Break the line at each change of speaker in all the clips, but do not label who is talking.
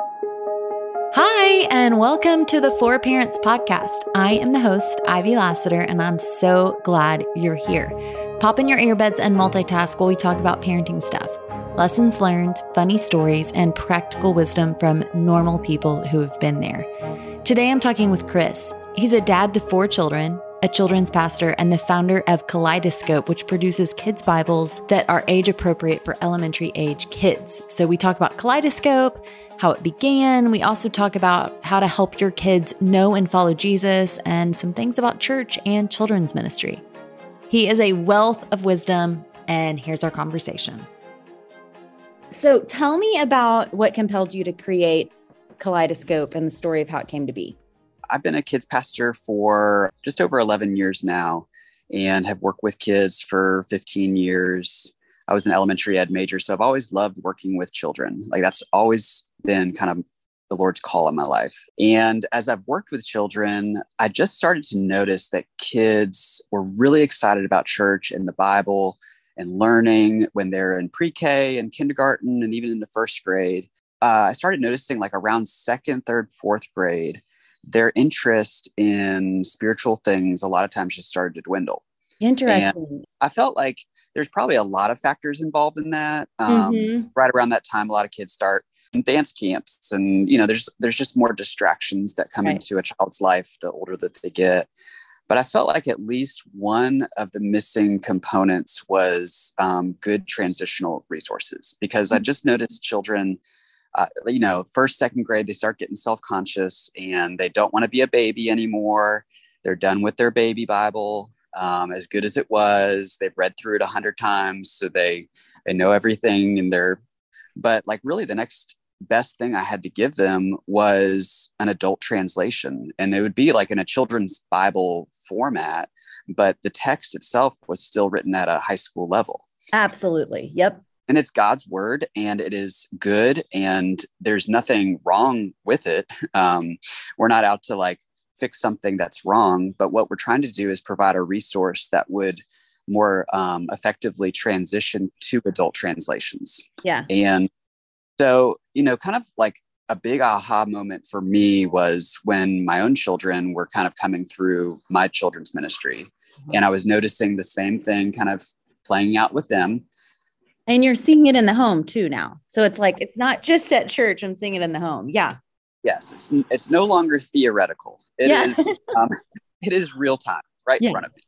Hi, and welcome to the For Parents podcast. I am the host, Ivy Lassiter, and I'm so glad you're here. Pop in your earbuds and multitask while we talk about parenting stuff lessons learned, funny stories, and practical wisdom from normal people who have been there. Today, I'm talking with Chris. He's a dad to four children, a children's pastor, and the founder of Kaleidoscope, which produces kids' Bibles that are age appropriate for elementary age kids. So, we talk about Kaleidoscope how it began. We also talk about how to help your kids know and follow Jesus and some things about church and children's ministry. He is a wealth of wisdom, and here's our conversation. So, tell me about what compelled you to create Kaleidoscope and the story of how it came to be.
I've been a kids pastor for just over 11 years now and have worked with kids for 15 years. I was an elementary ed major, so I've always loved working with children. Like that's always been kind of the Lord's call in my life. And as I've worked with children, I just started to notice that kids were really excited about church and the Bible and learning when they're in pre K and kindergarten and even in the first grade. Uh, I started noticing like around second, third, fourth grade, their interest in spiritual things a lot of times just started to dwindle.
Interesting.
And I felt like there's probably a lot of factors involved in that. Um, mm-hmm. Right around that time, a lot of kids start dance camps, and you know, there's there's just more distractions that come right. into a child's life the older that they get. But I felt like at least one of the missing components was um, good transitional resources because mm-hmm. I just noticed children. Uh, you know, first, second grade, they start getting self conscious and they don't want to be a baby anymore. They're done with their baby Bible um, as good as it was. They've read through it a hundred times, so they they know everything. And they're, but like really, the next best thing I had to give them was an adult translation, and it would be like in a children's Bible format, but the text itself was still written at a high school level.
Absolutely. Yep.
And it's God's word, and it is good, and there's nothing wrong with it. Um, we're not out to like fix something that's wrong, but what we're trying to do is provide a resource that would more um, effectively transition to adult translations.
Yeah.
And so, you know, kind of like a big aha moment for me was when my own children were kind of coming through my children's ministry. Mm-hmm. And I was noticing the same thing kind of playing out with them.
And you're seeing it in the home too now. So it's like, it's not just at church, I'm seeing it in the home. Yeah.
Yes. It's, it's no longer theoretical. It yeah. is. um, it is real time right yeah. in front of me.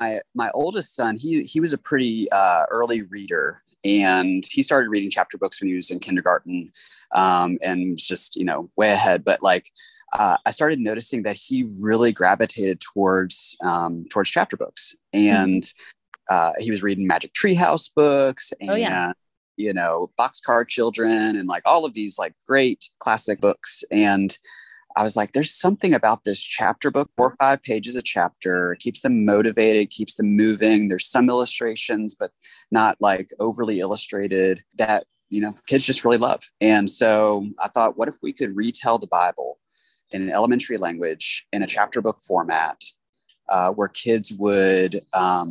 My my oldest son, he he was a pretty uh, early reader, and he started reading chapter books when he was in kindergarten, um, and was just you know way ahead. But like, uh, I started noticing that he really gravitated towards um, towards chapter books, mm-hmm. and mm-hmm. uh, he was reading Magic Treehouse books and. Oh, yeah you know, Boxcar Children and like all of these like great classic books. And I was like, there's something about this chapter book, four or five pages a chapter. It keeps them motivated, keeps them moving. There's some illustrations, but not like overly illustrated that, you know, kids just really love. And so I thought, what if we could retell the Bible in an elementary language in a chapter book format uh, where kids would um,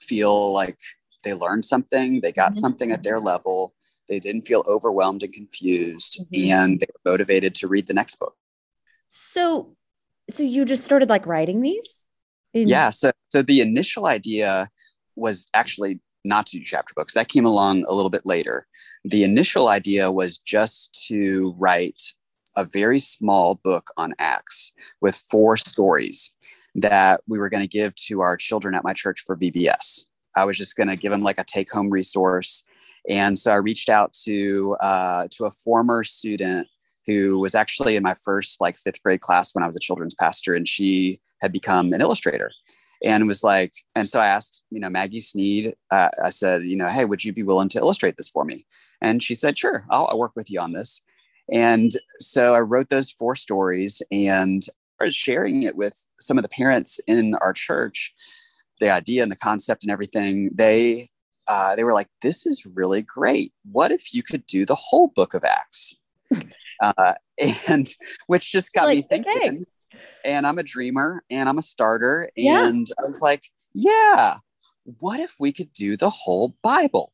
feel like they learned something, they got mm-hmm. something at their level. They didn't feel overwhelmed and confused, mm-hmm. and they were motivated to read the next book.
So, so you just started like writing these?
In- yeah. So, so the initial idea was actually not to do chapter books. That came along a little bit later. The initial idea was just to write a very small book on Acts with four stories that we were going to give to our children at my church for VBS. I was just going to give them like a take home resource. And so I reached out to uh, to a former student who was actually in my first like fifth grade class when I was a children's pastor, and she had become an illustrator. And was like, and so I asked, you know, Maggie Sneed, uh, I said, you know, hey, would you be willing to illustrate this for me? And she said, sure, I'll, I'll work with you on this. And so I wrote those four stories and sharing it with some of the parents in our church, the idea and the concept and everything. They uh, they were like, this is really great. What if you could do the whole book of Acts? uh, and which just got like, me thinking. Okay. And I'm a dreamer and I'm a starter. Yeah. And I was like, yeah, what if we could do the whole Bible?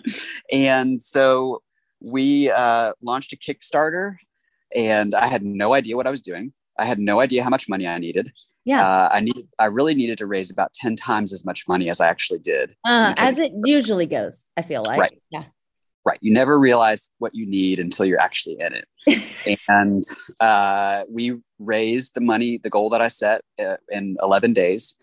and so we uh, launched a Kickstarter, and I had no idea what I was doing. I had no idea how much money I needed.
Yeah.
Uh, I needed, I really needed to raise about 10 times as much money as I actually did.
Uh, as it usually goes, I feel like.
Right.
Yeah.
Right. You never realize what you need until you're actually in it. and uh, we raised the money, the goal that I set uh, in 11 days.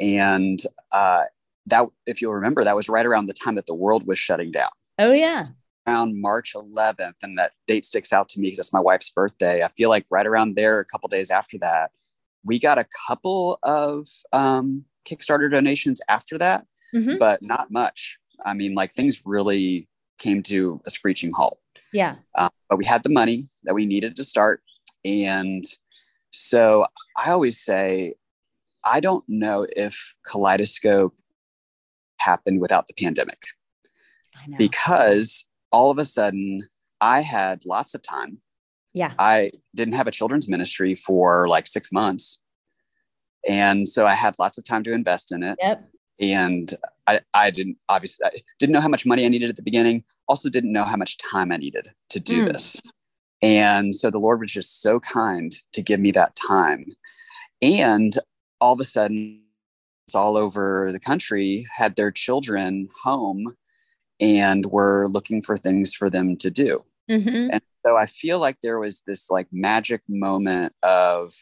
And uh, that, if you'll remember, that was right around the time that the world was shutting down.
Oh, yeah.
Around March 11th. And that date sticks out to me because it's my wife's birthday. I feel like right around there, a couple days after that, we got a couple of um, Kickstarter donations after that,
Mhm.
but not much. I mean, like things really came to a screeching halt.
Yeah.
Uh, but we had the money that we needed to start. And so I always say, I don't know if Kaleidoscope happened without the pandemic
I know.
because all of a sudden I had lots of time.
Yeah.
I didn't have a children's ministry for like six months. And so I had lots of time to invest in it.
Yep.
And I, I didn't obviously I didn't know how much money I needed at the beginning. Also didn't know how much time I needed to do
Mm.
this. And so the Lord was just so kind to give me that time. And all of a sudden, it's all over the country had their children home and were looking for things for them to do.
hmm
And so I feel like there was this like magic moment of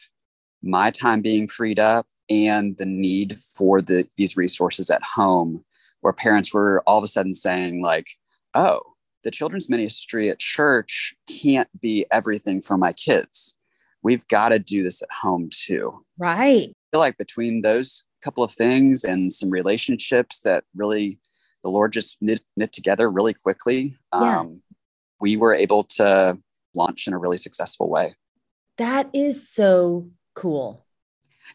my time being freed up and the need for the these resources at home where parents were all of a sudden saying like, "Oh, the children's ministry at church can't be everything for my kids. We've got to do this at home too."
Right.
I feel like between those couple of things and some relationships that really the Lord just knit, knit together really quickly,
Yeah.
um, we were able to launch in a really successful way.
That is so cool.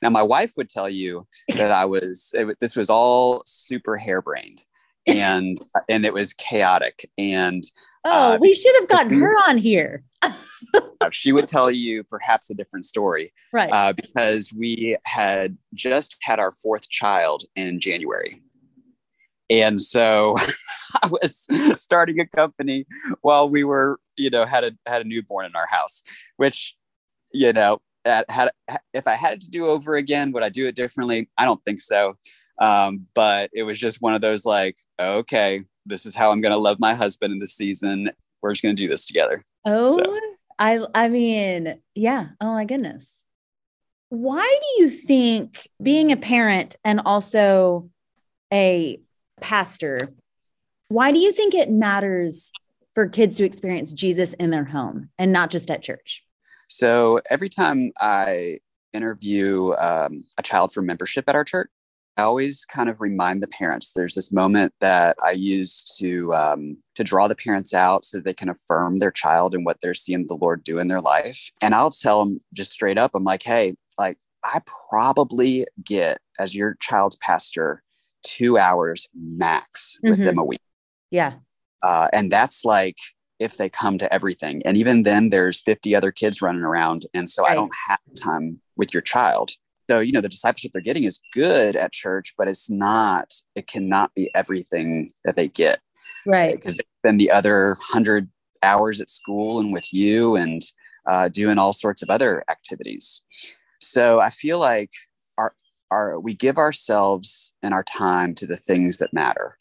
Now, my wife would tell you that I was, it, this was all super harebrained and, and it was chaotic. And
Oh,
Uh,
we should have gotten her on here.
uh, she would tell you perhaps a different story
Right.
uh, because we had just had our fourth child in January. And so I was starting a company while we were, you know, had a had a newborn in our house, which, you know, had, had if I had it to do over again, would I do it differently? I don't think so. Um, but it was just one of those like, okay, this is how I'm going to love my husband in this season. We're just going to do this together.
oh,
so-
I I mean, yeah. Oh my goodness. Why do you think being a parent and also a pastor, why do you think it matters for kids to experience Jesus in their home and not just at church?
So every time I interview um, a child for membership at our church, I always kind of remind the parents. There's this moment that I use to um, to draw the parents out so they can affirm their child and what they're seeing the Lord do in their life. And I'll tell them just straight up, I'm like, hey, like I probably get as your child's pastor two hours max with
Mhm.
them a week.
Yeah.
Uh, and that's like if they come to everything. And even then, there's 50 other kids running around. And so I don't have time with your child. So, you know, the discipleship they're getting is good at church, but it's not, it cannot be everything that they get
Right.
because they spend the other 100 hours at school and with you and uh, doing all sorts of other activities. So I feel like our, we give ourselves and our time to the things that matter.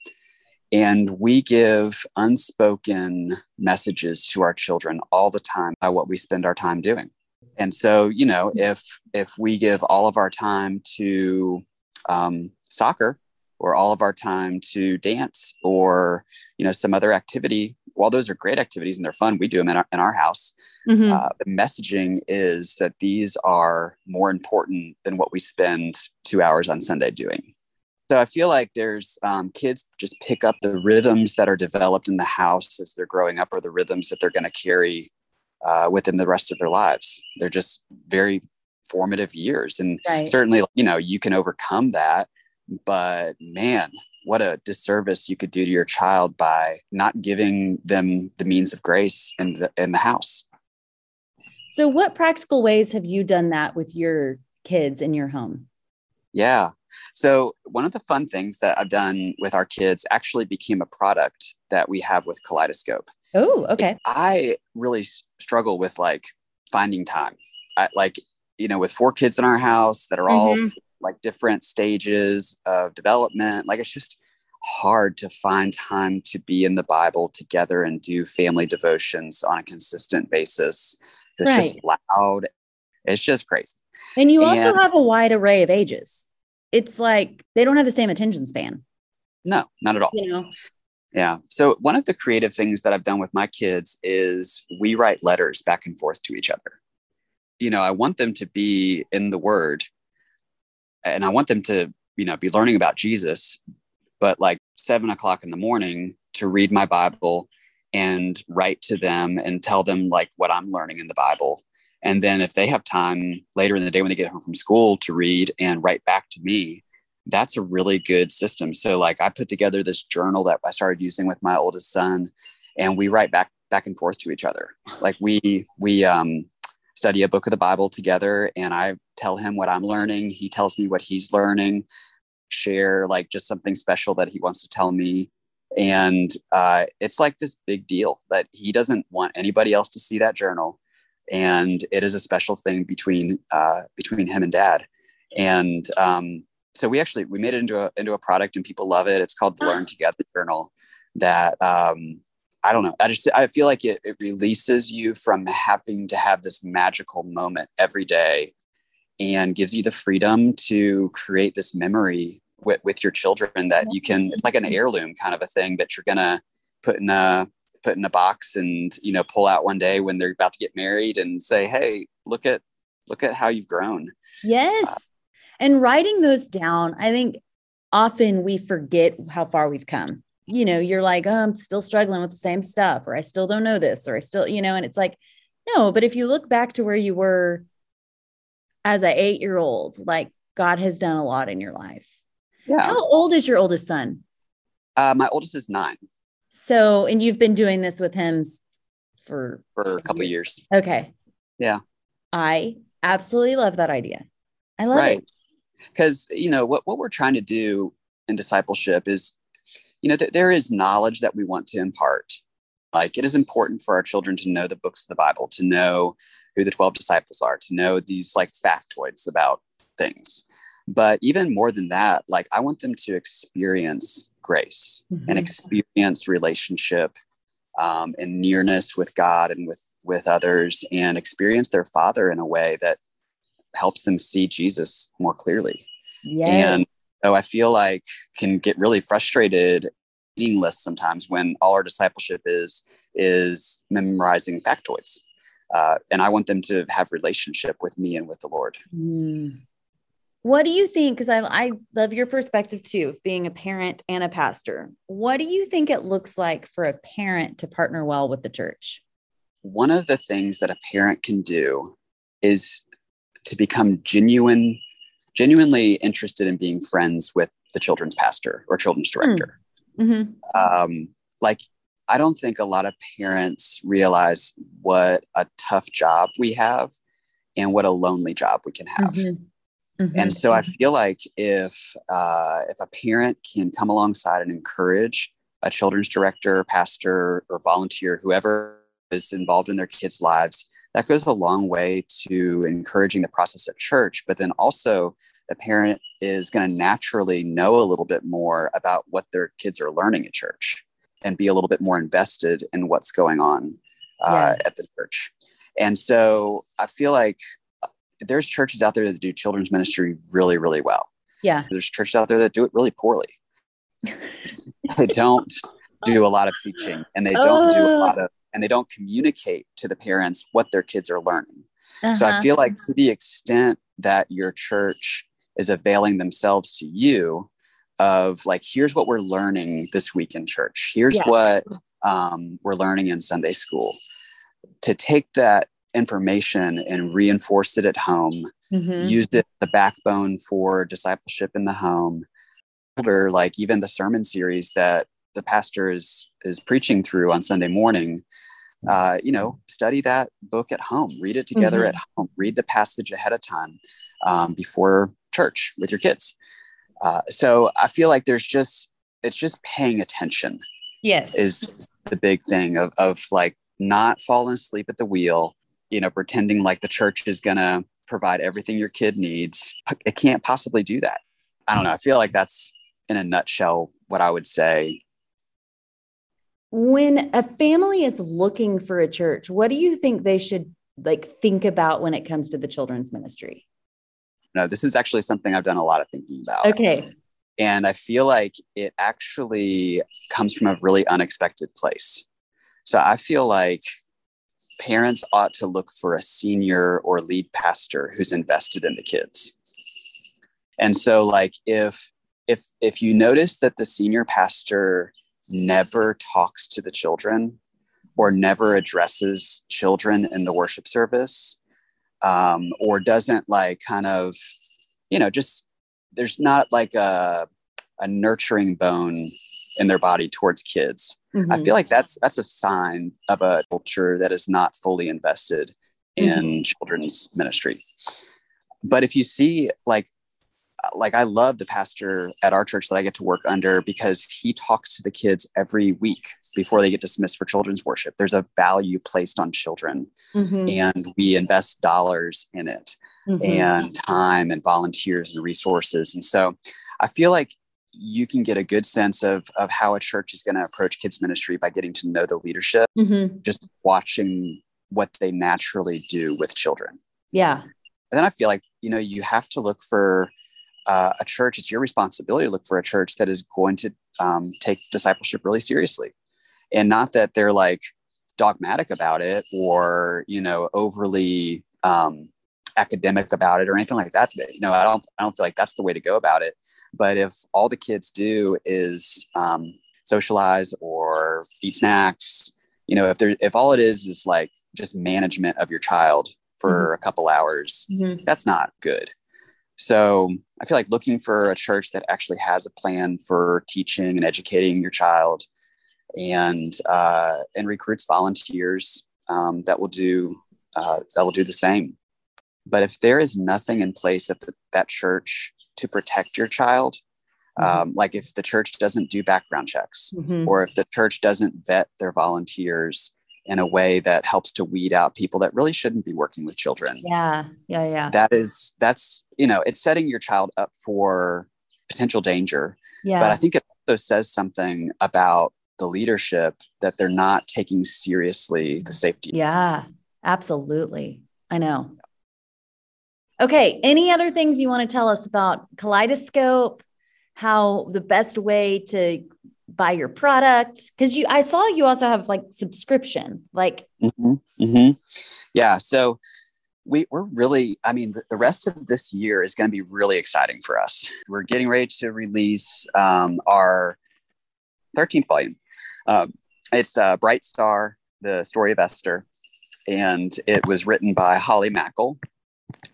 And we give unspoken messages to our children all the time by what we spend our time doing. And so you know if if we give all of our time to um, soccer or all of our time to dance or you know some other activity while those are great activities and they're fun we do them in our, in our house
Mhm.
uh, the messaging is that these are more important than what we spend two hours on Sunday doing. So I feel like there's um, kids just pick up the rhythms that are developed in the house as they're growing up, or the rhythms that they're going to carry uh, with them the rest of their lives. They're just very formative years, and
right.
certainly, you know, you can overcome that. But man, what a disservice you could do to your child by not giving them the means of grace in the in the house.
So, what practical ways have you done that with your kids in your home?
Yeah. So one of the fun things that I've done with our kids actually became a product that we have with Kaleidoscope.
Oh, okay.
I really struggle with like finding time. I, like, you know, with four kids in our house that are all mm-hmm. like different stages of development, like it's just hard to find time to be in the Bible together and do family devotions on a consistent basis. It's right. just loud. It's just crazy.
And you also and, have a wide array of ages. It's like they don't have the same attention span.
No, not at all.
You know,
yeah. So one of the creative things that I've done with my kids is we write letters back and forth to each other. You know, I want them to be in the word and I want them to, you know, be learning about Jesus, but like seven o'clock in the morning to read my Bible and write to them and tell them like what I'm learning in the Bible. And then if they have time later in the day when they get home from school to read and write back to me, that's a really good system. So like I put together this journal that I started using with my oldest son and we write back back and forth to each other. Like we we um study a book of the Bible together and I tell him what I'm learning, he tells me what he's learning, share like just something special that he wants to tell me and uh, it's like this big deal that he doesn't want anybody else to see that journal and it is a special thing between uh, between him and dad and um, so we actually we made it into a into a product and people love it. It's called the Learn Together Journal. That um, I don't know. I just I feel like it, it releases you from having to have this magical moment every day, and gives you the freedom to create this memory with, with your children that you can. It's like an heirloom kind of a thing that you're gonna put in a put in a box and you know pull out one day when they're about to get married and say, hey, look at look at how you've grown.
Yes. Uh, and writing those down, I think often we forget how far we've come. You know, you're like, oh, I'm still struggling with the same stuff, or I still don't know this, or I still, you know, and it's like, no, but if you look back to where you were as an eight year old, like God has done a lot in your life.
Yeah.
How old is your oldest son?
Uh, my oldest is nine.
So, and you've been doing this with him for
for a couple years.
Okay.
Yeah.
I absolutely love that idea. I love right. it
because you know what, what we're trying to do in discipleship is you know th- there is knowledge that we want to impart like it is important for our children to know the books of the bible to know who the 12 disciples are to know these like factoids about things but even more than that like i want them to experience grace mm-hmm. and experience relationship um, and nearness with god and with with others and experience their father in a way that helps them see Jesus more clearly.
Yes.
And so I feel like can get really frustrated meaningless sometimes when all our discipleship is is memorizing factoids. Uh, and I want them to have relationship with me and with the Lord.
Mm. What do you think? Because I, I love your perspective too, of being a parent and a pastor. What do you think it looks like for a parent to partner well with the church?
One of the things that a parent can do is to become genuine, genuinely interested in being friends with the children's pastor or children's director.
Mm-hmm.
Um, like, I don't think a lot of parents realize what a tough job we have and what a lonely job we can have. Mm-hmm. Mm-hmm. And so I feel like if uh, if a parent can come alongside and encourage a children's director, pastor, or volunteer, whoever is involved in their kids' lives, that goes a long way to encouraging the process at church. But then also, the parent is going to naturally know a little bit more about what their kids are learning at church and be a little bit more invested in what's going on uh, yeah. at the church. And so I feel like there's churches out there that do children's ministry really, really well.
Yeah.
There's churches out there that do it really poorly. they don't do a lot of teaching and they don't do a lot of and they don't communicate to the parents what their kids are learning. Uh-huh. So I uh-huh. feel like to the extent that your church is availing themselves to you of like, here's what we're learning this week in church. Here's yeah. what um, we're learning in Sunday school. To take that information and reinforce it at home, mm-hmm. use it as the backbone for discipleship in the home, or like even the sermon series that the pastor is is preaching through on Sunday morning uh, you know, study that book at home, read it together mm-hmm. at home, read the passage ahead of time um, before church with your kids. Uh, so I feel like there's just, it's just paying attention
Yes.
Is the big thing of, of like not falling asleep at the wheel, you know, pretending like the church is going to provide everything your kid needs. It can't possibly do that. I don't know. I feel like that's in a nutshell what I would say.
When a family is looking for a church, what do you think they should like think about when it comes to the children's ministry?
No, this is actually something I've done a lot of thinking about.
Okay.
And I feel like it actually comes from a really unexpected place. So I feel like parents ought to look for a senior or lead pastor who's invested in the kids. And so like if if if you notice that the senior pastor never talks to the children or never addresses children in the worship service um, or doesn't like kind of you know just there's not like a a nurturing bone in their body towards kids mm-hmm. i feel like that's that's a sign of a culture that is not fully invested in mm-hmm. children's ministry but if you see like like I love the pastor at our church that I get to work under because he talks to the kids every week before they get dismissed for children's worship. There's a value placed on children, mm-hmm. and we invest dollars in it, mm-hmm. and time, and volunteers, and resources. And so, I feel like you can get a good sense of of how a church is going to approach kids ministry by getting to know the leadership, mm-hmm. just watching what they naturally do with children.
Yeah.
And then I feel like you know you have to look for uh, a church, it's your responsibility to look for a church that is going to um, take discipleship really seriously. And not that they're like dogmatic about it or, you know, overly um, academic about it or anything like that today. No, I don't, I don't feel like that's the way to go about it. But if all the kids do is um, socialize or eat snacks, you know, if there, if all it is is like just management of your child for mm-hmm. a couple hours, mm-hmm. that's not good. So I feel like looking for a church that actually has a plan for teaching and educating your child, and uh, and recruits volunteers um, that will do uh, that will do the same. But if there is nothing in place at the, that church to protect your child, mm-hmm. um, like if the church doesn't do background checks, mm-hmm. or if the church doesn't vet their volunteers in a way that helps to weed out people that really shouldn't be working with children.
Yeah. Yeah. Yeah.
That is, that's, you know, it's setting your child up for potential danger.
Yeah.
But I think it also says something about the leadership that they're not taking seriously the safety.
Yeah, absolutely. I know. Okay. Any other things you want to tell us about Kaleidoscope? How the best way to buy your product because you i saw you also have like subscription like
mm-hmm, mm-hmm. yeah so we, we're really i mean the, rest of this year is going to be really exciting for us we're getting ready to release um, our 13th volume um, it's uh, bright star the story of esther and it was written by holly mackle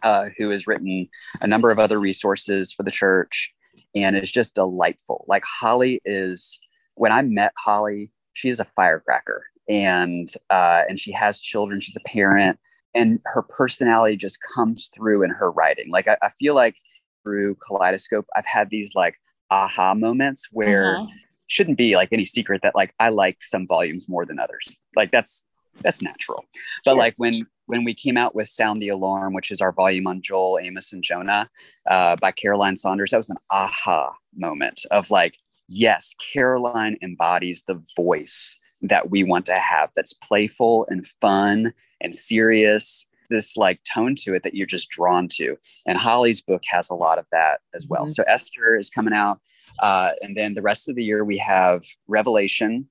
uh, who has written a number of other resources for the church and is just delightful. Like Holly is when I met Holly, she is a firecracker and uh, and she has children. She's a parent, and her personality just comes through in her writing. Like I, I feel like through Kaleidoscope, I've had these like aha moments where uh-huh. shouldn't be like any secret that like I like some volumes more than others. Like that's that's natural. But sure. like when when we came out with Sound the Alarm, which is our volume on Joel, Amos, and Jonah uh, by Caroline Saunders, that was an aha moment of like, yes, Caroline embodies the voice that we want to have that's playful and fun and serious this like tone to it that you're just drawn to and holly's book has a lot of that as well mm-hmm. so esther is coming out uh, and then the rest of the year we have revelation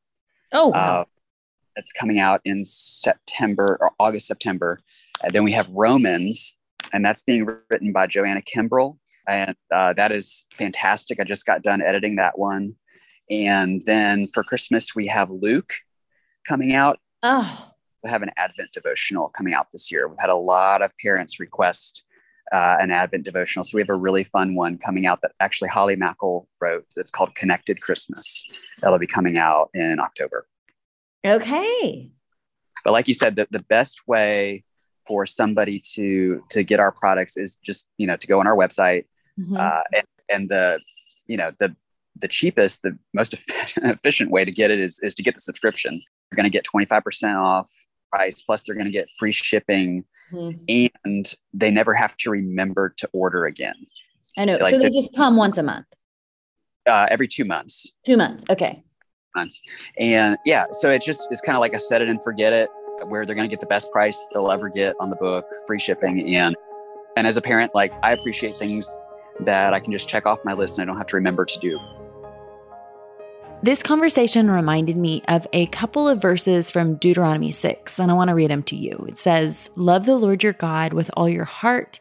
oh wow. uh,
that's coming out in september or august september and then we have romans and that's being written by joanna kimbrell and uh, that is fantastic. I just got done editing that one, and then for Christmas we have Luke coming out.
Oh,
we have an Advent devotional coming out this year. We've had a lot of parents request uh, an Advent devotional, so we have a really fun one coming out that actually Holly Mackle wrote. It's called Connected Christmas. That'll be coming out in October.
Okay.
But like you said, the, the best way for somebody to to get our products is just you know to go on our website mm-hmm. uh, and, and the you know the the cheapest, the most efficient way to get it is, is to get the subscription. You're going to get 25% off price, plus they're going to get free shipping, mm-hmm. and they never have to remember to order again.
I know. Like so they just come once a month?
Uh, every two months.
Two months. Okay.
And yeah, so it just is kind of like a set it and forget it, where they're going to get the best price they'll ever get on the book, free shipping. And, and as a parent, like I appreciate things that I can just check off my list and I don't have to remember to do.
This conversation reminded me of a couple of verses from Deuteronomy 6, and I want to read them to you. It says, Love the Lord your God with all your heart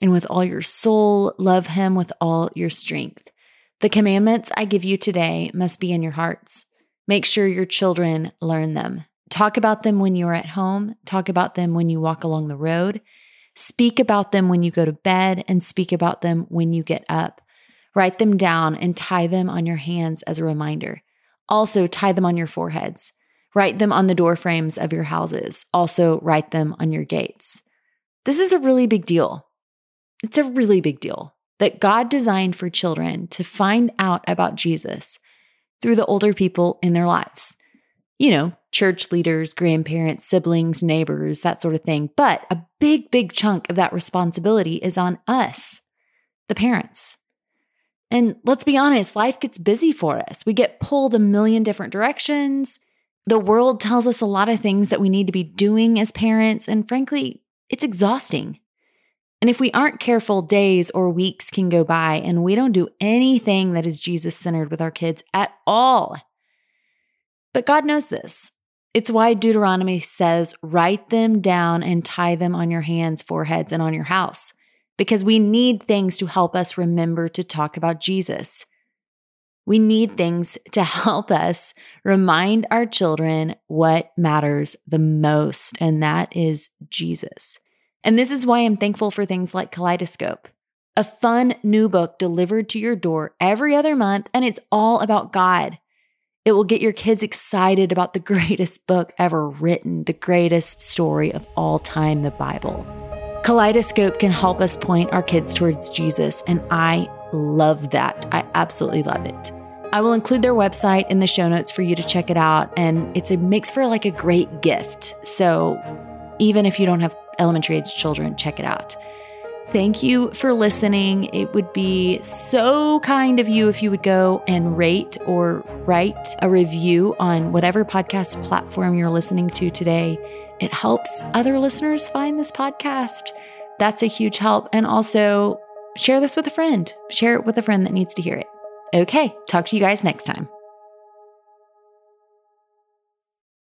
and with all your soul, love him with all your strength. The commandments I give you today must be in your hearts. Make sure your children learn them. Talk about them when you are at home, talk about them when you walk along the road, speak about them when you go to bed, and speak about them when you get up. Write them down and tie them on your hands as a reminder. Also, tie them on your foreheads. Write them on the door frames of your houses. Also, write them on your gates. This is a really big deal. It's a really big deal that God designed for children to find out about Jesus through the older people in their lives. You know, church leaders, grandparents, siblings, neighbors, that sort of thing. But a big, big chunk of that responsibility is on us, the parents. And let's be honest, life gets busy for us. We get pulled a million different directions. The world tells us a lot of things that we need to be doing as parents. And frankly, it's exhausting. And if we aren't careful, days or weeks can go by and we don't do anything that is Jesus centered with our kids at all. But God knows this. It's why Deuteronomy says, write them down and tie them on your hands, foreheads, and on your house because we need things to help us remember to talk about Jesus. We need things to help us remind our children what matters the most, and that is Jesus. And this is why I'm thankful for things like Kaleidoscope, a fun new book delivered to your door every other month, and it's all about God. It will get your kids excited about the greatest book ever written, the greatest story of all time, the Bible. Kaleidoscope can help us point our kids towards Jesus, and I love that. I absolutely love it. I will include their website in the show notes for you to check it out, and it's a makes for like a great gift. So even if you don't have elementary age children, check it out. Thank you for listening. It would be so kind of you if you would go and rate or write a review on whatever podcast platform you're listening to today. It helps other listeners find this podcast. That's a huge help. And also share this with a friend. Share it with a friend that needs to hear it. Okay, talk to you guys next time.